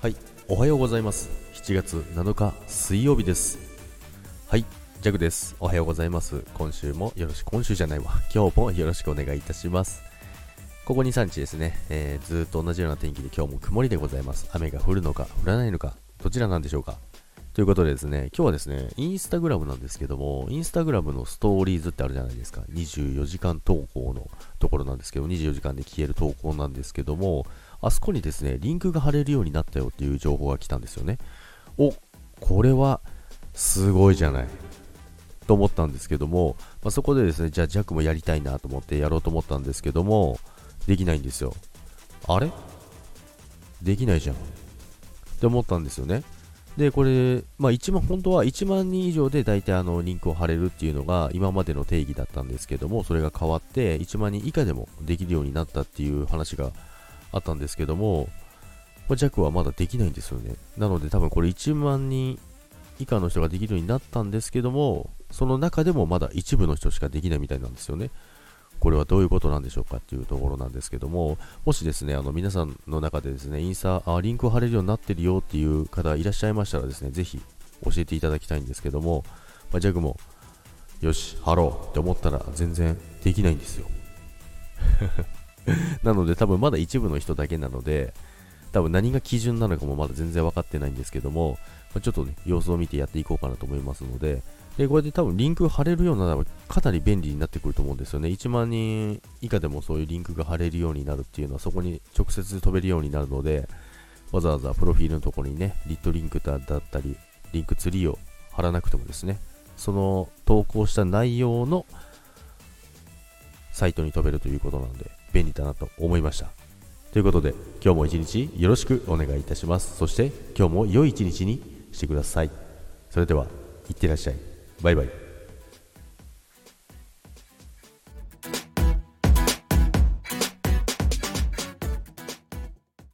はい。おはようございます。7月7日水曜日です。はい。ジャグです。おはようございます。今週もよろしく今週じゃないわ。今日もよろしくお願いいたします。ここ2、3日ですね、えー、ずっと同じような天気で今日も曇りでございます。雨が降るのか降らないのかどちらなんでしょうか。ということでですね、今日はですね、インスタグラムなんですけども、インスタグラムのストーリーズってあるじゃないですか。24時間投稿のところなんですけど、24時間で消える投稿なんですけども、あそこにですね、リンクが貼れるようになったよっていう情報が来たんですよね。お、これはすごいじゃない。と思ったんですけども、まあ、そこでですね、じゃあジャックもやりたいなと思ってやろうと思ったんですけども、できないんですよ。あれ？できないじゃん。って思ったんですよね。で、これ、まあ、1万、本当は1万人以上で大体あのリンクを貼れるっていうのが今までの定義だったんですけども、それが変わって1万人以下でもできるようになったっていう話があったんですけども、まあ、弱はまだできないんですよね。なので多分これ1万人以下の人ができるようになったんですけども、その中でもまだ一部の人しかできないみたいなんですよね。これはどういうことなんでしょうかっていうところなんですけども、もしですね、あの皆さんの中でですね、インスタ、あリンクを貼れるようになってるよっていう方がいらっしゃいましたらですね、ぜひ教えていただきたいんですけども、まあ、ジャグも、よし、貼ろうって思ったら全然できないんですよ。なので多分まだ一部の人だけなので、多分何が基準なのかもまだ全然分かってないんですけども、ま、ちょっとね、様子を見てやっていこうかなと思いますので、で、これで多分リンク貼れるようならかなり便利になってくると思うんですよね。1万人以下でもそういうリンクが貼れるようになるっていうのはそこに直接飛べるようになるので、わざわざプロフィールのところにね、リットリンクだったり、リンクツリーを貼らなくてもですね、その投稿した内容のサイトに飛べるということなので、便利だなと思いました。ということで、今日も一日よろしくお願いいたします。そして、今日も良い一日にしてください。それでは、いってらっしゃい。バイバイ。